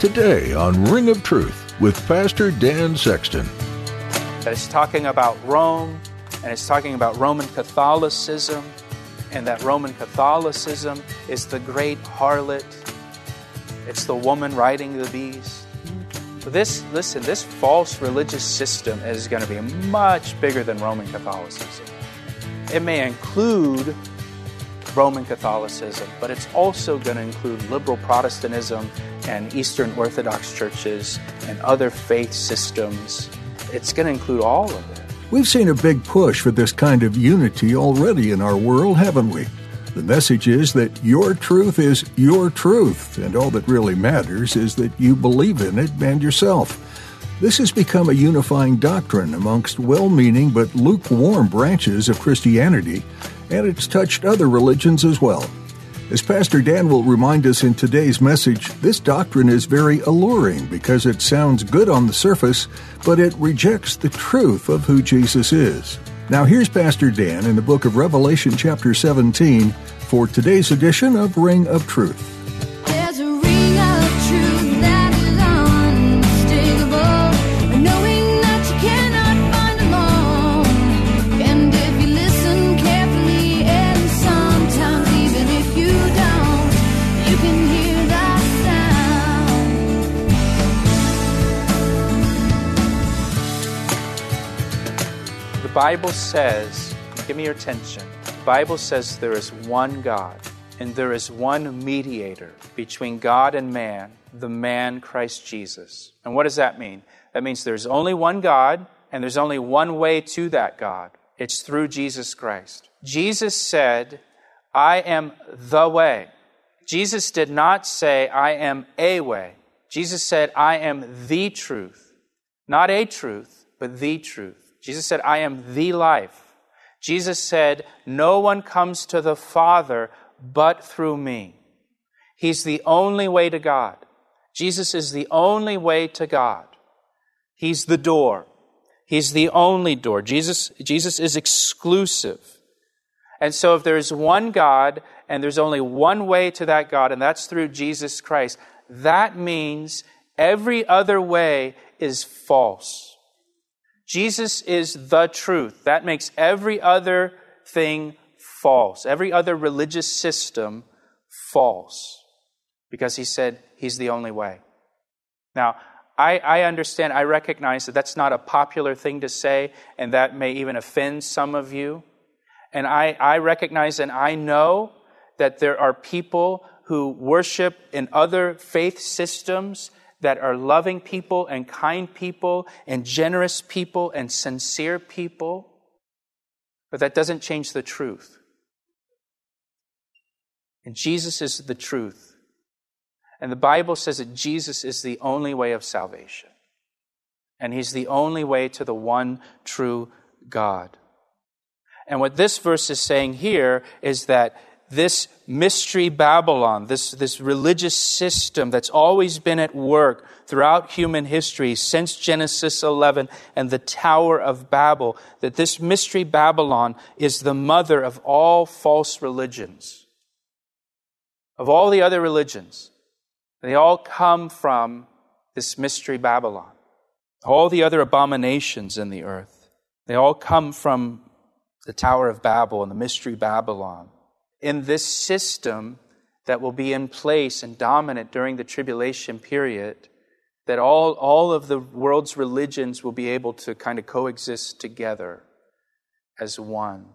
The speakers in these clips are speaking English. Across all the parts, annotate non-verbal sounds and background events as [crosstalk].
Today on Ring of Truth with Pastor Dan Sexton. It's talking about Rome and it's talking about Roman Catholicism, and that Roman Catholicism is the great harlot. It's the woman riding the beast. This, listen, this false religious system is going to be much bigger than Roman Catholicism. It may include Roman Catholicism, but it's also going to include liberal Protestantism and Eastern Orthodox churches and other faith systems. It's going to include all of it. We've seen a big push for this kind of unity already in our world, haven't we? The message is that your truth is your truth, and all that really matters is that you believe in it and yourself. This has become a unifying doctrine amongst well meaning but lukewarm branches of Christianity, and it's touched other religions as well. As Pastor Dan will remind us in today's message, this doctrine is very alluring because it sounds good on the surface, but it rejects the truth of who Jesus is. Now, here's Pastor Dan in the book of Revelation, chapter 17, for today's edition of Ring of Truth. Bible says, give me your attention. The Bible says there is one God and there is one mediator between God and man, the man Christ Jesus. And what does that mean? That means there's only one God and there's only one way to that God. It's through Jesus Christ. Jesus said, I am the way. Jesus did not say, I am a way. Jesus said, I am the truth. Not a truth, but the truth. Jesus said, I am the life. Jesus said, No one comes to the Father but through me. He's the only way to God. Jesus is the only way to God. He's the door. He's the only door. Jesus, Jesus is exclusive. And so if there's one God and there's only one way to that God, and that's through Jesus Christ, that means every other way is false. Jesus is the truth. That makes every other thing false, every other religious system false, because he said he's the only way. Now, I, I, understand, I recognize that that's not a popular thing to say, and that may even offend some of you. And I, I recognize and I know that there are people who worship in other faith systems that are loving people and kind people and generous people and sincere people. But that doesn't change the truth. And Jesus is the truth. And the Bible says that Jesus is the only way of salvation. And He's the only way to the one true God. And what this verse is saying here is that this mystery Babylon, this, this religious system that's always been at work throughout human history since Genesis 11 and the Tower of Babel, that this mystery Babylon is the mother of all false religions. Of all the other religions, they all come from this mystery Babylon. All the other abominations in the earth, they all come from the Tower of Babel and the mystery Babylon in this system that will be in place and dominant during the tribulation period, that all, all of the world's religions will be able to kind of coexist together as one,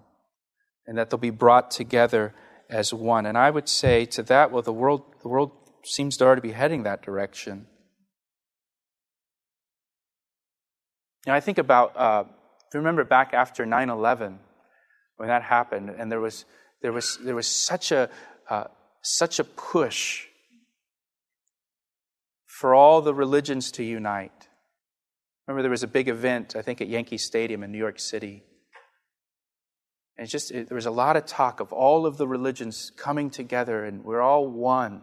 and that they'll be brought together as one. And I would say to that, well, the world, the world seems to already be heading that direction. Know, I think about, uh, if you remember back after 9 11, when that happened, and there was there was, there was such, a, uh, such a push for all the religions to unite. Remember, there was a big event, I think, at Yankee Stadium in New York City. And just, it, there was a lot of talk of all of the religions coming together, and we're all one.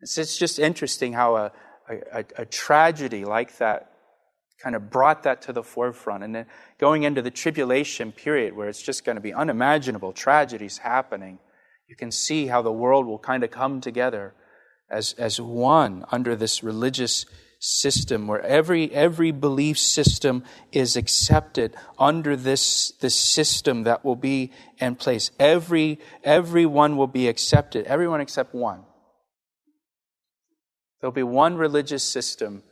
It's, it's just interesting how a, a, a tragedy like that kind of brought that to the forefront. And then going into the tribulation period, where it's just going to be unimaginable tragedies happening, you can see how the world will kind of come together as, as one under this religious system where every, every belief system is accepted under this, this system that will be in place. Every, everyone will be accepted, everyone except one. There'll be one religious system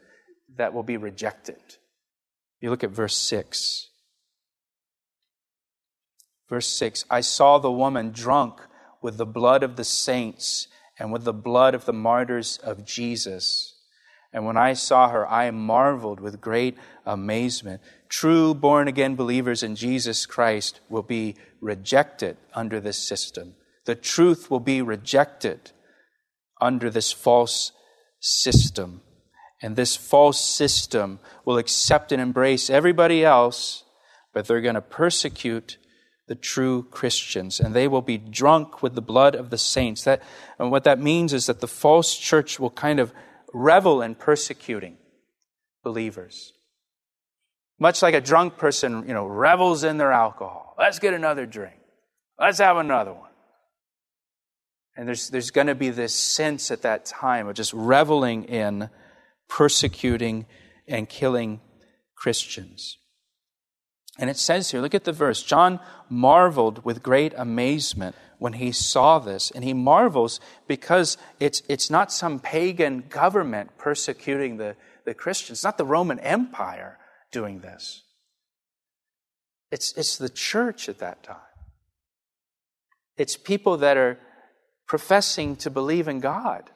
that will be rejected. You look at verse 6. Verse 6 I saw the woman drunk with the blood of the saints and with the blood of the martyrs of Jesus. And when I saw her, I marveled with great amazement. True born again believers in Jesus Christ will be rejected under this system. The truth will be rejected under this false system. And this false system will accept and embrace everybody else, but they're going to persecute the true Christians, and they will be drunk with the blood of the saints. That, and what that means is that the false church will kind of revel in persecuting believers. Much like a drunk person, you know, revels in their alcohol. Let's get another drink. Let's have another one. And there's, there's going to be this sense at that time of just reveling in persecuting and killing Christians. And it says here, look at the verse. John marveled with great amazement when he saw this. And he marvels because it's, it's not some pagan government persecuting the, the Christians, it's not the Roman Empire doing this. It's, it's the church at that time. It's people that are professing to believe in God.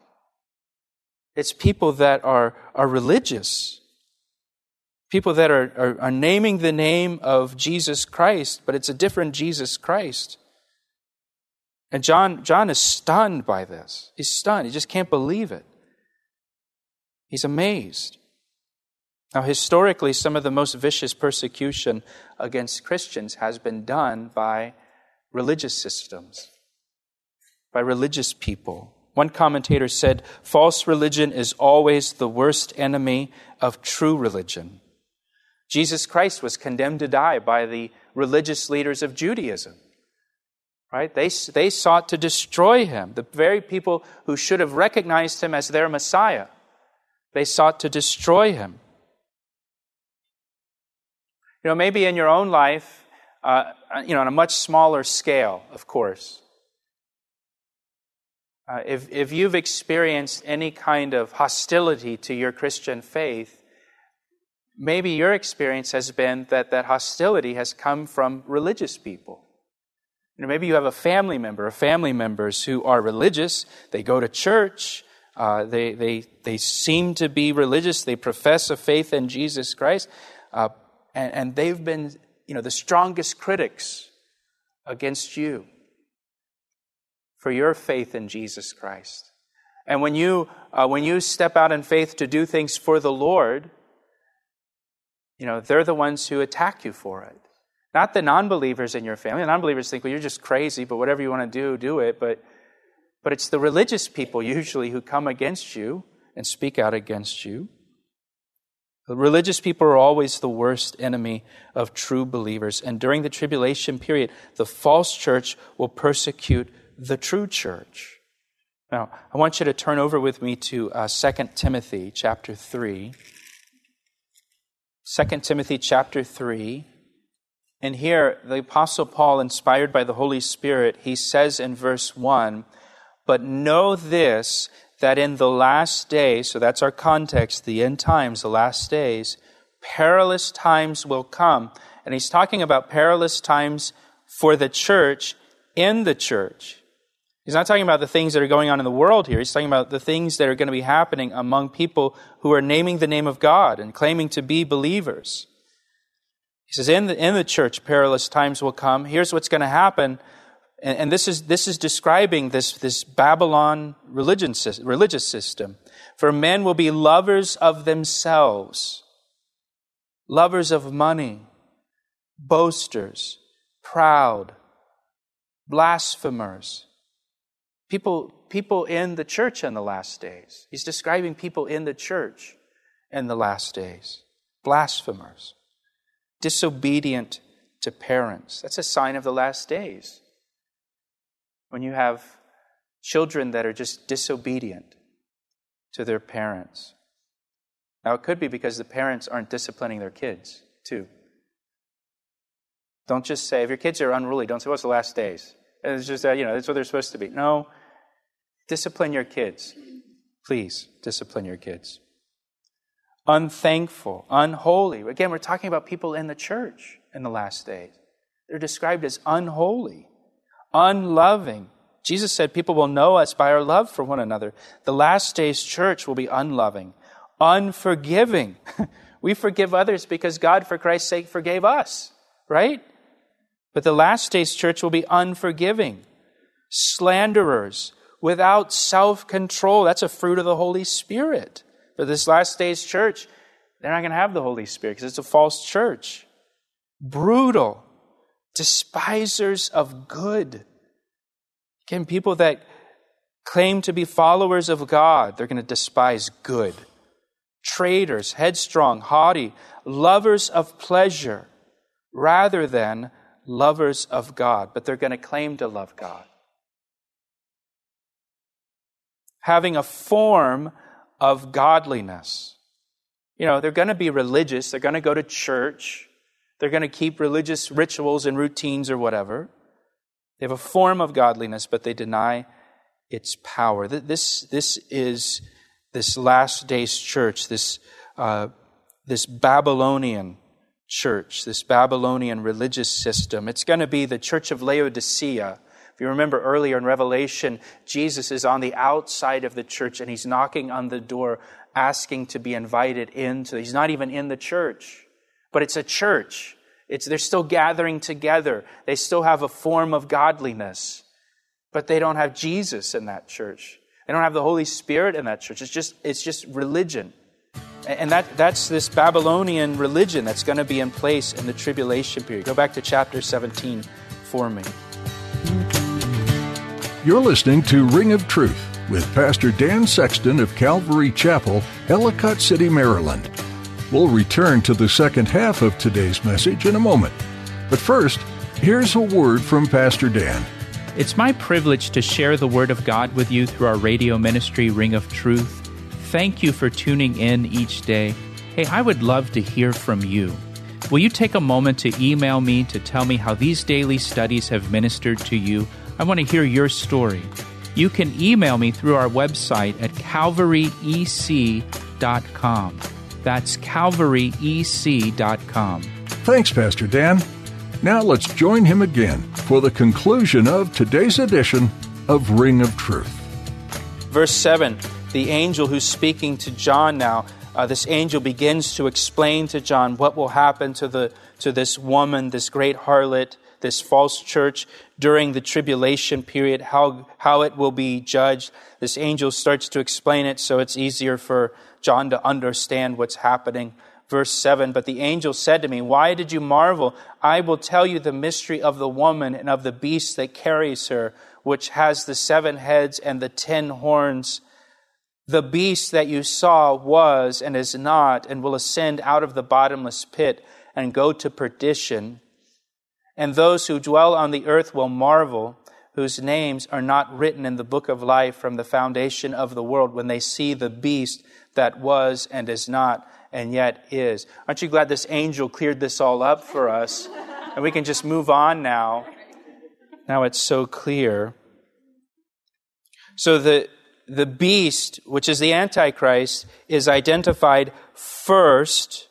It's people that are, are religious. People that are, are, are naming the name of Jesus Christ, but it's a different Jesus Christ. And John, John is stunned by this. He's stunned. He just can't believe it. He's amazed. Now, historically, some of the most vicious persecution against Christians has been done by religious systems, by religious people. One commentator said, false religion is always the worst enemy of true religion. Jesus Christ was condemned to die by the religious leaders of Judaism. Right? They, they sought to destroy him, the very people who should have recognized him as their Messiah. They sought to destroy him. You know, maybe in your own life, uh, you know, on a much smaller scale, of course, uh, if, if you've experienced any kind of hostility to your Christian faith, maybe your experience has been that that hostility has come from religious people. You know, maybe you have a family member or family members who are religious, they go to church, uh, they, they, they seem to be religious, they profess a faith in Jesus Christ, uh, and, and they've been you know, the strongest critics against you for your faith in Jesus Christ. And when you, uh, when you step out in faith to do things for the Lord, you know, they're the ones who attack you for it. Not the non believers in your family. The non believers think, well, you're just crazy, but whatever you want to do, do it. But, but it's the religious people usually who come against you and speak out against you. The religious people are always the worst enemy of true believers. And during the tribulation period, the false church will persecute the true church. Now, I want you to turn over with me to uh, 2 Timothy chapter 3. 2 Timothy chapter 3. And here, the Apostle Paul, inspired by the Holy Spirit, he says in verse 1 But know this, that in the last days, so that's our context, the end times, the last days, perilous times will come. And he's talking about perilous times for the church in the church. He's not talking about the things that are going on in the world here. He's talking about the things that are going to be happening among people who are naming the name of God and claiming to be believers. He says, in the, in the church, perilous times will come. Here's what's going to happen. And, and, this, is, this is describing this, this Babylon religion, religious system. For men will be lovers of themselves, lovers of money, boasters, proud, blasphemers. People, people in the church in the last days. He's describing people in the church in the last days. Blasphemers, disobedient to parents. That's a sign of the last days. When you have children that are just disobedient to their parents. Now, it could be because the parents aren't disciplining their kids, too. Don't just say, if your kids are unruly, don't say, well, the last days? It's just that, you know, that's what they're supposed to be. No, discipline your kids. Please, discipline your kids. Unthankful, unholy. Again, we're talking about people in the church in the last days. They're described as unholy, unloving. Jesus said people will know us by our love for one another. The last days church will be unloving, unforgiving. [laughs] we forgive others because God, for Christ's sake, forgave us, right? But the last days church will be unforgiving, slanderers, without self control. That's a fruit of the Holy Spirit. But this last days church, they're not going to have the Holy Spirit because it's a false church. Brutal, despisers of good. Again, people that claim to be followers of God, they're going to despise good. Traitors, headstrong, haughty, lovers of pleasure rather than lovers of God, but they're going to claim to love God. Having a form of godliness. You know, they're going to be religious, they're going to go to church, they're going to keep religious rituals and routines or whatever. They have a form of godliness, but they deny its power. This, this is this last days church, this, uh, this Babylonian church, this Babylonian religious system. It's going to be the church of Laodicea. If you remember earlier in Revelation, Jesus is on the outside of the church and he's knocking on the door, asking to be invited into. He's not even in the church, but it's a church. It's, they're still gathering together. They still have a form of godliness, but they don't have Jesus in that church. They don't have the Holy Spirit in that church. It's just, it's just religion. And that, that's this Babylonian religion that's going to be in place in the tribulation period. Go back to chapter 17 for me. You're listening to Ring of Truth with Pastor Dan Sexton of Calvary Chapel, Ellicott City, Maryland. We'll return to the second half of today's message in a moment. But first, here's a word from Pastor Dan. It's my privilege to share the Word of God with you through our radio ministry, Ring of Truth. Thank you for tuning in each day. Hey, I would love to hear from you. Will you take a moment to email me to tell me how these daily studies have ministered to you? I want to hear your story. You can email me through our website at calvaryec.com. That's calvaryec.com. Thanks, Pastor Dan. Now let's join him again for the conclusion of today's edition of Ring of Truth. Verse 7 the angel who's speaking to John now, uh, this angel begins to explain to John what will happen to, the, to this woman, this great harlot, this false church during the tribulation period, how, how it will be judged. This angel starts to explain it so it's easier for John to understand what's happening. Verse 7 But the angel said to me, Why did you marvel? I will tell you the mystery of the woman and of the beast that carries her, which has the seven heads and the ten horns. The beast that you saw was and is not, and will ascend out of the bottomless pit and go to perdition. And those who dwell on the earth will marvel, whose names are not written in the book of life from the foundation of the world when they see the beast that was and is not and yet is. Aren't you glad this angel cleared this all up for us? And we can just move on now. Now it's so clear. So the the beast, which is the Antichrist, is identified first.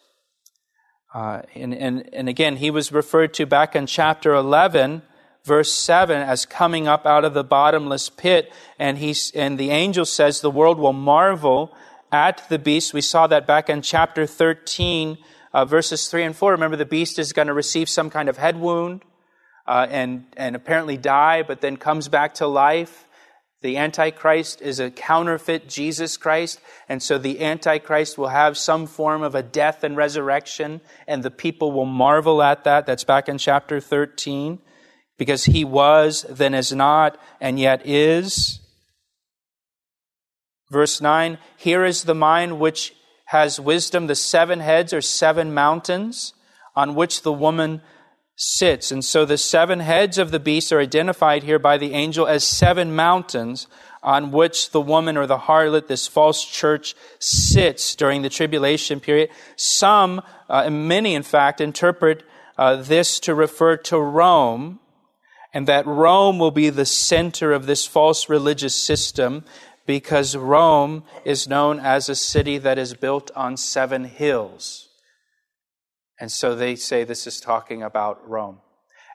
Uh, and, and, and again, he was referred to back in chapter 11, verse 7, as coming up out of the bottomless pit. And, he's, and the angel says the world will marvel at the beast. We saw that back in chapter 13, uh, verses 3 and 4. Remember, the beast is going to receive some kind of head wound. uh, and, and apparently die, but then comes back to life. The Antichrist is a counterfeit Jesus Christ, and so the Antichrist will have some form of a death and resurrection, and the people will marvel at that. That's back in chapter 13, because he was, then is not, and yet is. Verse 9 Here is the mind which has wisdom. The seven heads are seven mountains on which the woman sits. And so the seven heads of the beast are identified here by the angel as seven mountains on which the woman or the harlot, this false church, sits during the tribulation period. Some, uh, many in fact, interpret uh, this to refer to Rome, and that Rome will be the center of this false religious system because Rome is known as a city that is built on seven hills. And so they say this is talking about Rome.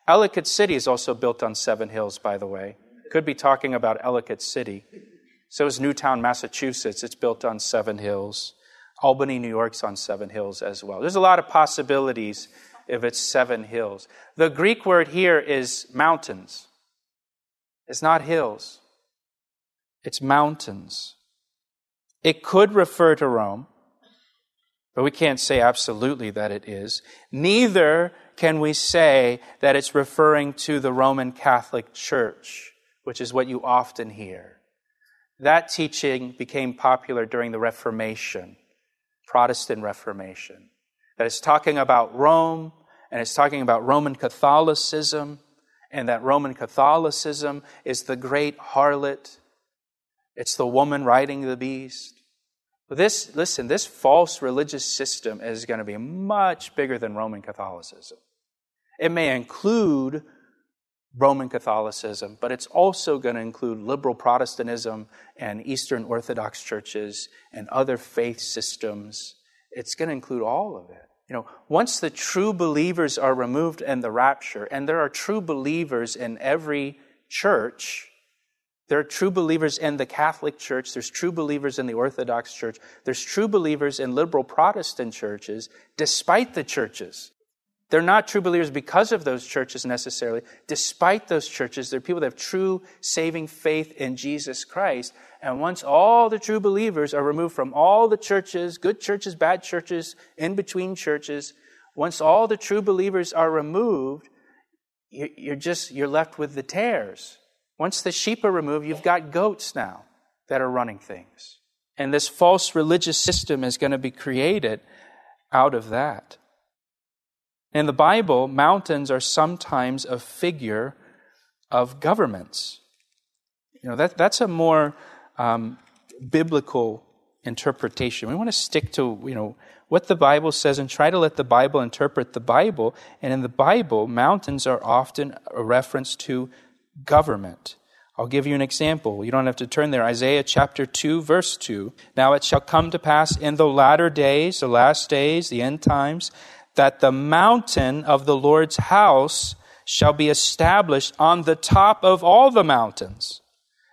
Ellicott City is also built on seven hills, by the way. Could be talking about Ellicott City. So is Newton, Massachusetts. It's built on seven hills. Albany, New York's on seven hills as well. There's a lot of possibilities if it's seven hills. The Greek word here is mountains. It's not hills. It's mountains. It could refer to Rome. But we can't say absolutely that it is. Neither can we say that it's referring to the Roman Catholic Church, which is what you often hear. That teaching became popular during the Reformation, Protestant Reformation. That it's talking about Rome and it's talking about Roman Catholicism, and that Roman Catholicism is the great harlot. It's the woman riding the beast. This, listen, this false religious system is going to be much bigger than Roman Catholicism. It may include Roman Catholicism, but it's also going to include liberal Protestantism and Eastern Orthodox churches and other faith systems. It's going to include all of it. You know, once the true believers are removed in the rapture, and there are true believers in every church, there are true believers in the Catholic Church. There's true believers in the Orthodox Church. There's true believers in liberal Protestant churches, despite the churches. They're not true believers because of those churches necessarily. Despite those churches, they're people that have true saving faith in Jesus Christ. And once all the true believers are removed from all the churches, good churches, bad churches, in between churches, once all the true believers are removed, you're just, you're left with the tares. Once the sheep are removed, you've got goats now that are running things. And this false religious system is going to be created out of that. In the Bible, mountains are sometimes a figure of governments. You know, that, that's a more um, biblical interpretation. We want to stick to, you know, what the Bible says and try to let the Bible interpret the Bible. And in the Bible, mountains are often a reference to government. I'll give you an example. You don't have to turn there. Isaiah chapter 2, verse 2. Now it shall come to pass in the latter days, the last days, the end times, that the mountain of the Lord's house shall be established on the top of all the mountains,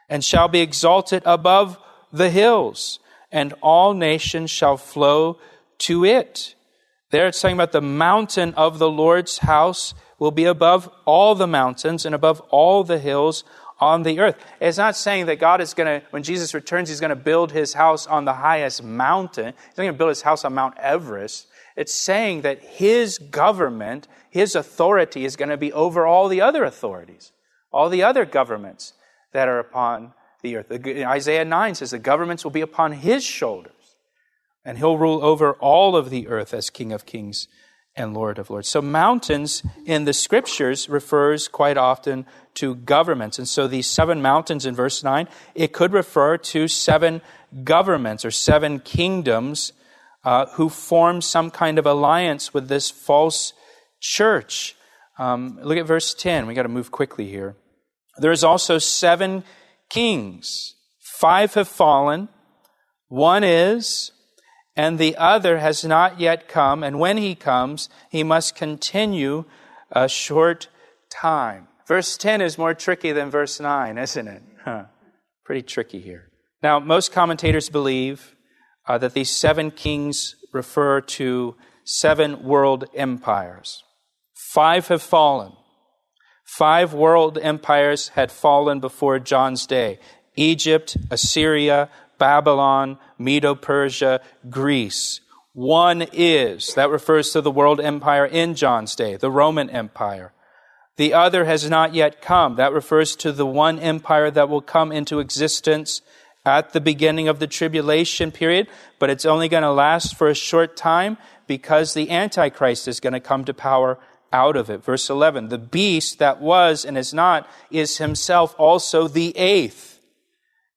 and shall be exalted above the hills, and all nations shall flow to it. There it's talking about the mountain of the Lord's house will be above all the mountains and above all the hills on the earth. It's not saying that God is going to, when Jesus returns, he's going to build his house on the highest mountain. He's not going to build his house on Mount Everest. It's saying that his government, his authority is going to be over all the other authorities, all the other governments that are upon the earth. Isaiah 9 says the governments will be upon his shoulders, and he'll rule over all of the earth as King of kings and Lord of Lords. So mountains in the scriptures refers quite often to governments. And so these seven mountains in verse 9, it could refer to seven governments or seven kingdoms uh, who form some kind of alliance with this false church. Um, look at verse 10. We got to move quickly here. There's also seven kings. Five have fallen. One is, and the other has not yet come, and when he comes, he must continue a short time. Verse 10 is more tricky than verse 9, isn't it? Huh. Pretty tricky here. Now, most commentators believe uh, that these seven kings refer to seven world empires. Five have fallen. Five world empires had fallen before John's day Egypt, Assyria, Babylon, Medo Persia, Greece. One is, that refers to the world empire in John's day, the Roman Empire. The other has not yet come. That refers to the one empire that will come into existence at the beginning of the tribulation period, but it's only going to last for a short time because the Antichrist is going to come to power out of it. Verse 11 The beast that was and is not is himself also the eighth,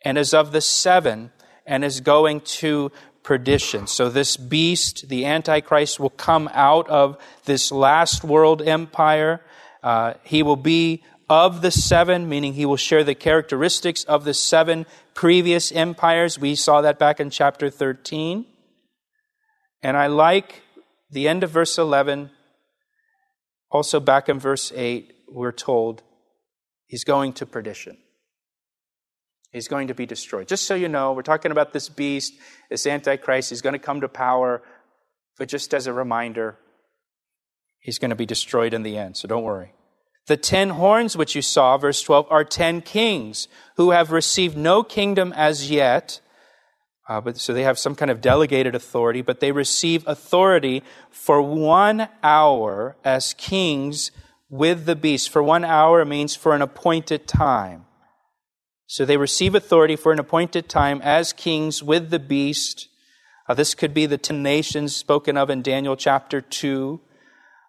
and is of the seven, and is going to perdition. So this beast, the Antichrist, will come out of this last world empire. Uh, he will be of the seven, meaning he will share the characteristics of the seven previous empires. We saw that back in chapter 13. And I like the end of verse 11. Also, back in verse 8, we're told he's going to perdition. He's going to be destroyed. Just so you know, we're talking about this beast, this Antichrist. He's going to come to power. But just as a reminder, he's going to be destroyed in the end. So don't worry. The ten horns which you saw, verse 12, are ten kings who have received no kingdom as yet. Uh, but so they have some kind of delegated authority, but they receive authority for one hour as kings with the beast. For one hour means for an appointed time. So they receive authority for an appointed time as kings with the beast. Uh, this could be the ten nations spoken of in Daniel chapter 2.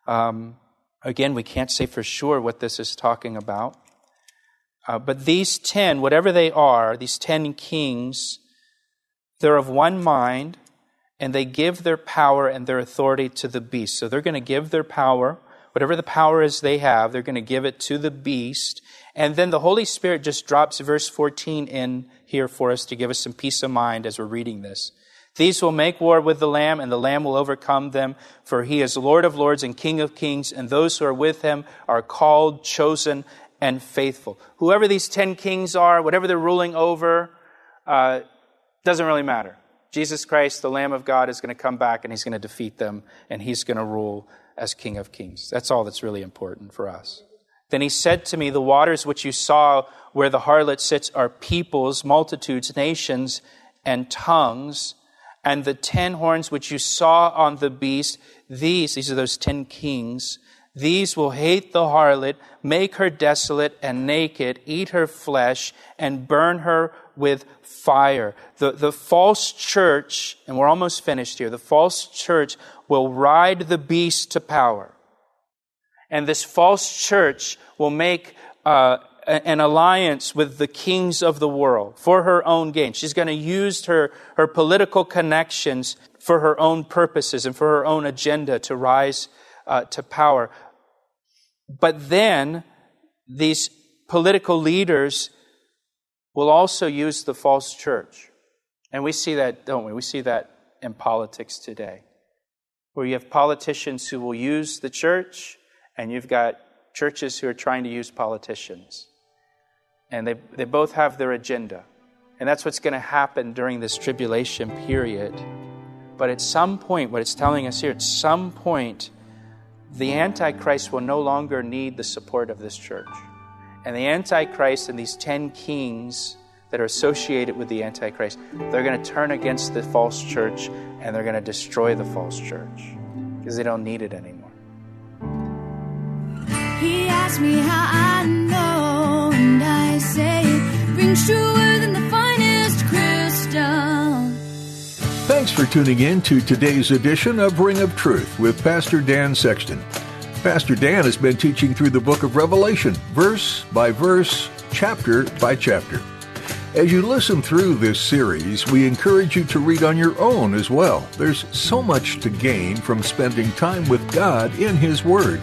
Um, again, we can't say for sure what this is talking about. Uh, but these ten, whatever they are, these ten kings, they're of one mind and they give their power and their authority to the beast. So they're going to give their power, whatever the power is they have, they're going to give it to the beast. And then the Holy Spirit just drops verse 14 in here for us to give us some peace of mind as we're reading this. These will make war with the Lamb, and the Lamb will overcome them, for he is Lord of lords and King of kings, and those who are with him are called, chosen, and faithful. Whoever these ten kings are, whatever they're ruling over, uh, doesn't really matter. Jesus Christ, the Lamb of God, is going to come back and he's going to defeat them, and he's going to rule as King of kings. That's all that's really important for us. Then he said to me, The waters which you saw where the harlot sits are peoples, multitudes, nations, and tongues. And the ten horns which you saw on the beast, these, these are those ten kings, these will hate the harlot, make her desolate and naked, eat her flesh, and burn her with fire. The, the false church, and we're almost finished here, the false church will ride the beast to power. And this false church will make uh, an alliance with the kings of the world for her own gain. She's going to use her, her political connections for her own purposes and for her own agenda to rise uh, to power. But then these political leaders will also use the false church. And we see that, don't we? We see that in politics today, where you have politicians who will use the church and you've got churches who are trying to use politicians. And they, they both have their agenda. And that's what's going to happen during this tribulation period. But at some point, what it's telling us here, at some point, the Antichrist will no longer need the support of this church. And the Antichrist and these 10 kings that are associated with the Antichrist, they're going to turn against the false church and they're going to destroy the false church because they don't need it anymore. He asked me how I know, and I say it truer than the Thanks for tuning in to today's edition of Ring of Truth with Pastor Dan Sexton. Pastor Dan has been teaching through the book of Revelation, verse by verse, chapter by chapter. As you listen through this series, we encourage you to read on your own as well. There's so much to gain from spending time with God in His Word.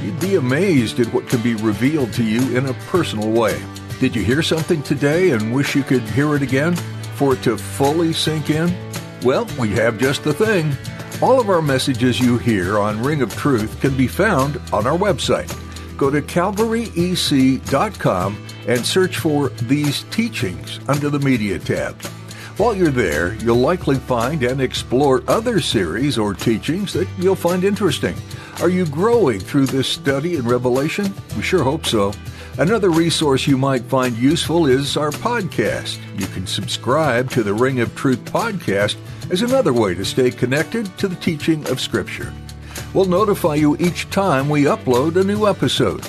You'd be amazed at what can be revealed to you in a personal way. Did you hear something today and wish you could hear it again for it to fully sink in? Well, we have just the thing. All of our messages you hear on Ring of Truth can be found on our website. Go to calvaryec.com and search for These Teachings under the Media tab. While you're there, you'll likely find and explore other series or teachings that you'll find interesting. Are you growing through this study in Revelation? We sure hope so. Another resource you might find useful is our podcast. You can subscribe to the Ring of Truth podcast as another way to stay connected to the teaching of Scripture. We'll notify you each time we upload a new episode.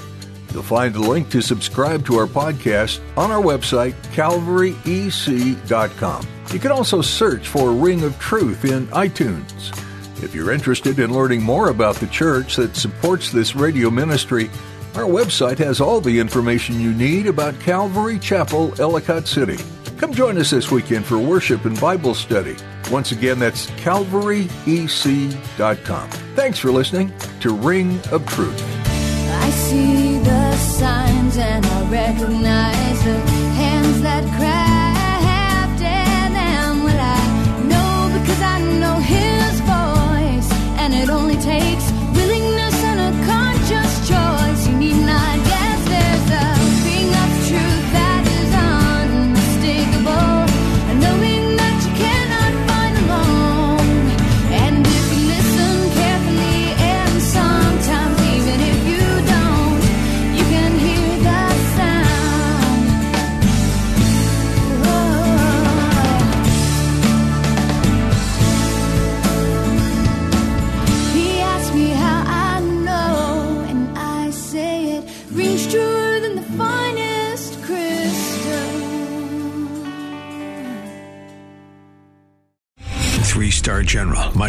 You'll find a link to subscribe to our podcast on our website, calvaryec.com. You can also search for Ring of Truth in iTunes. If you're interested in learning more about the church that supports this radio ministry, our website has all the information you need about Calvary Chapel, Ellicott City. Come join us this weekend for worship and Bible study. Once again, that's calvaryec.com. Thanks for listening to Ring of Truth. I see the signs and I recognize the hands that crafted them. Well, I know because I know His voice, and it only takes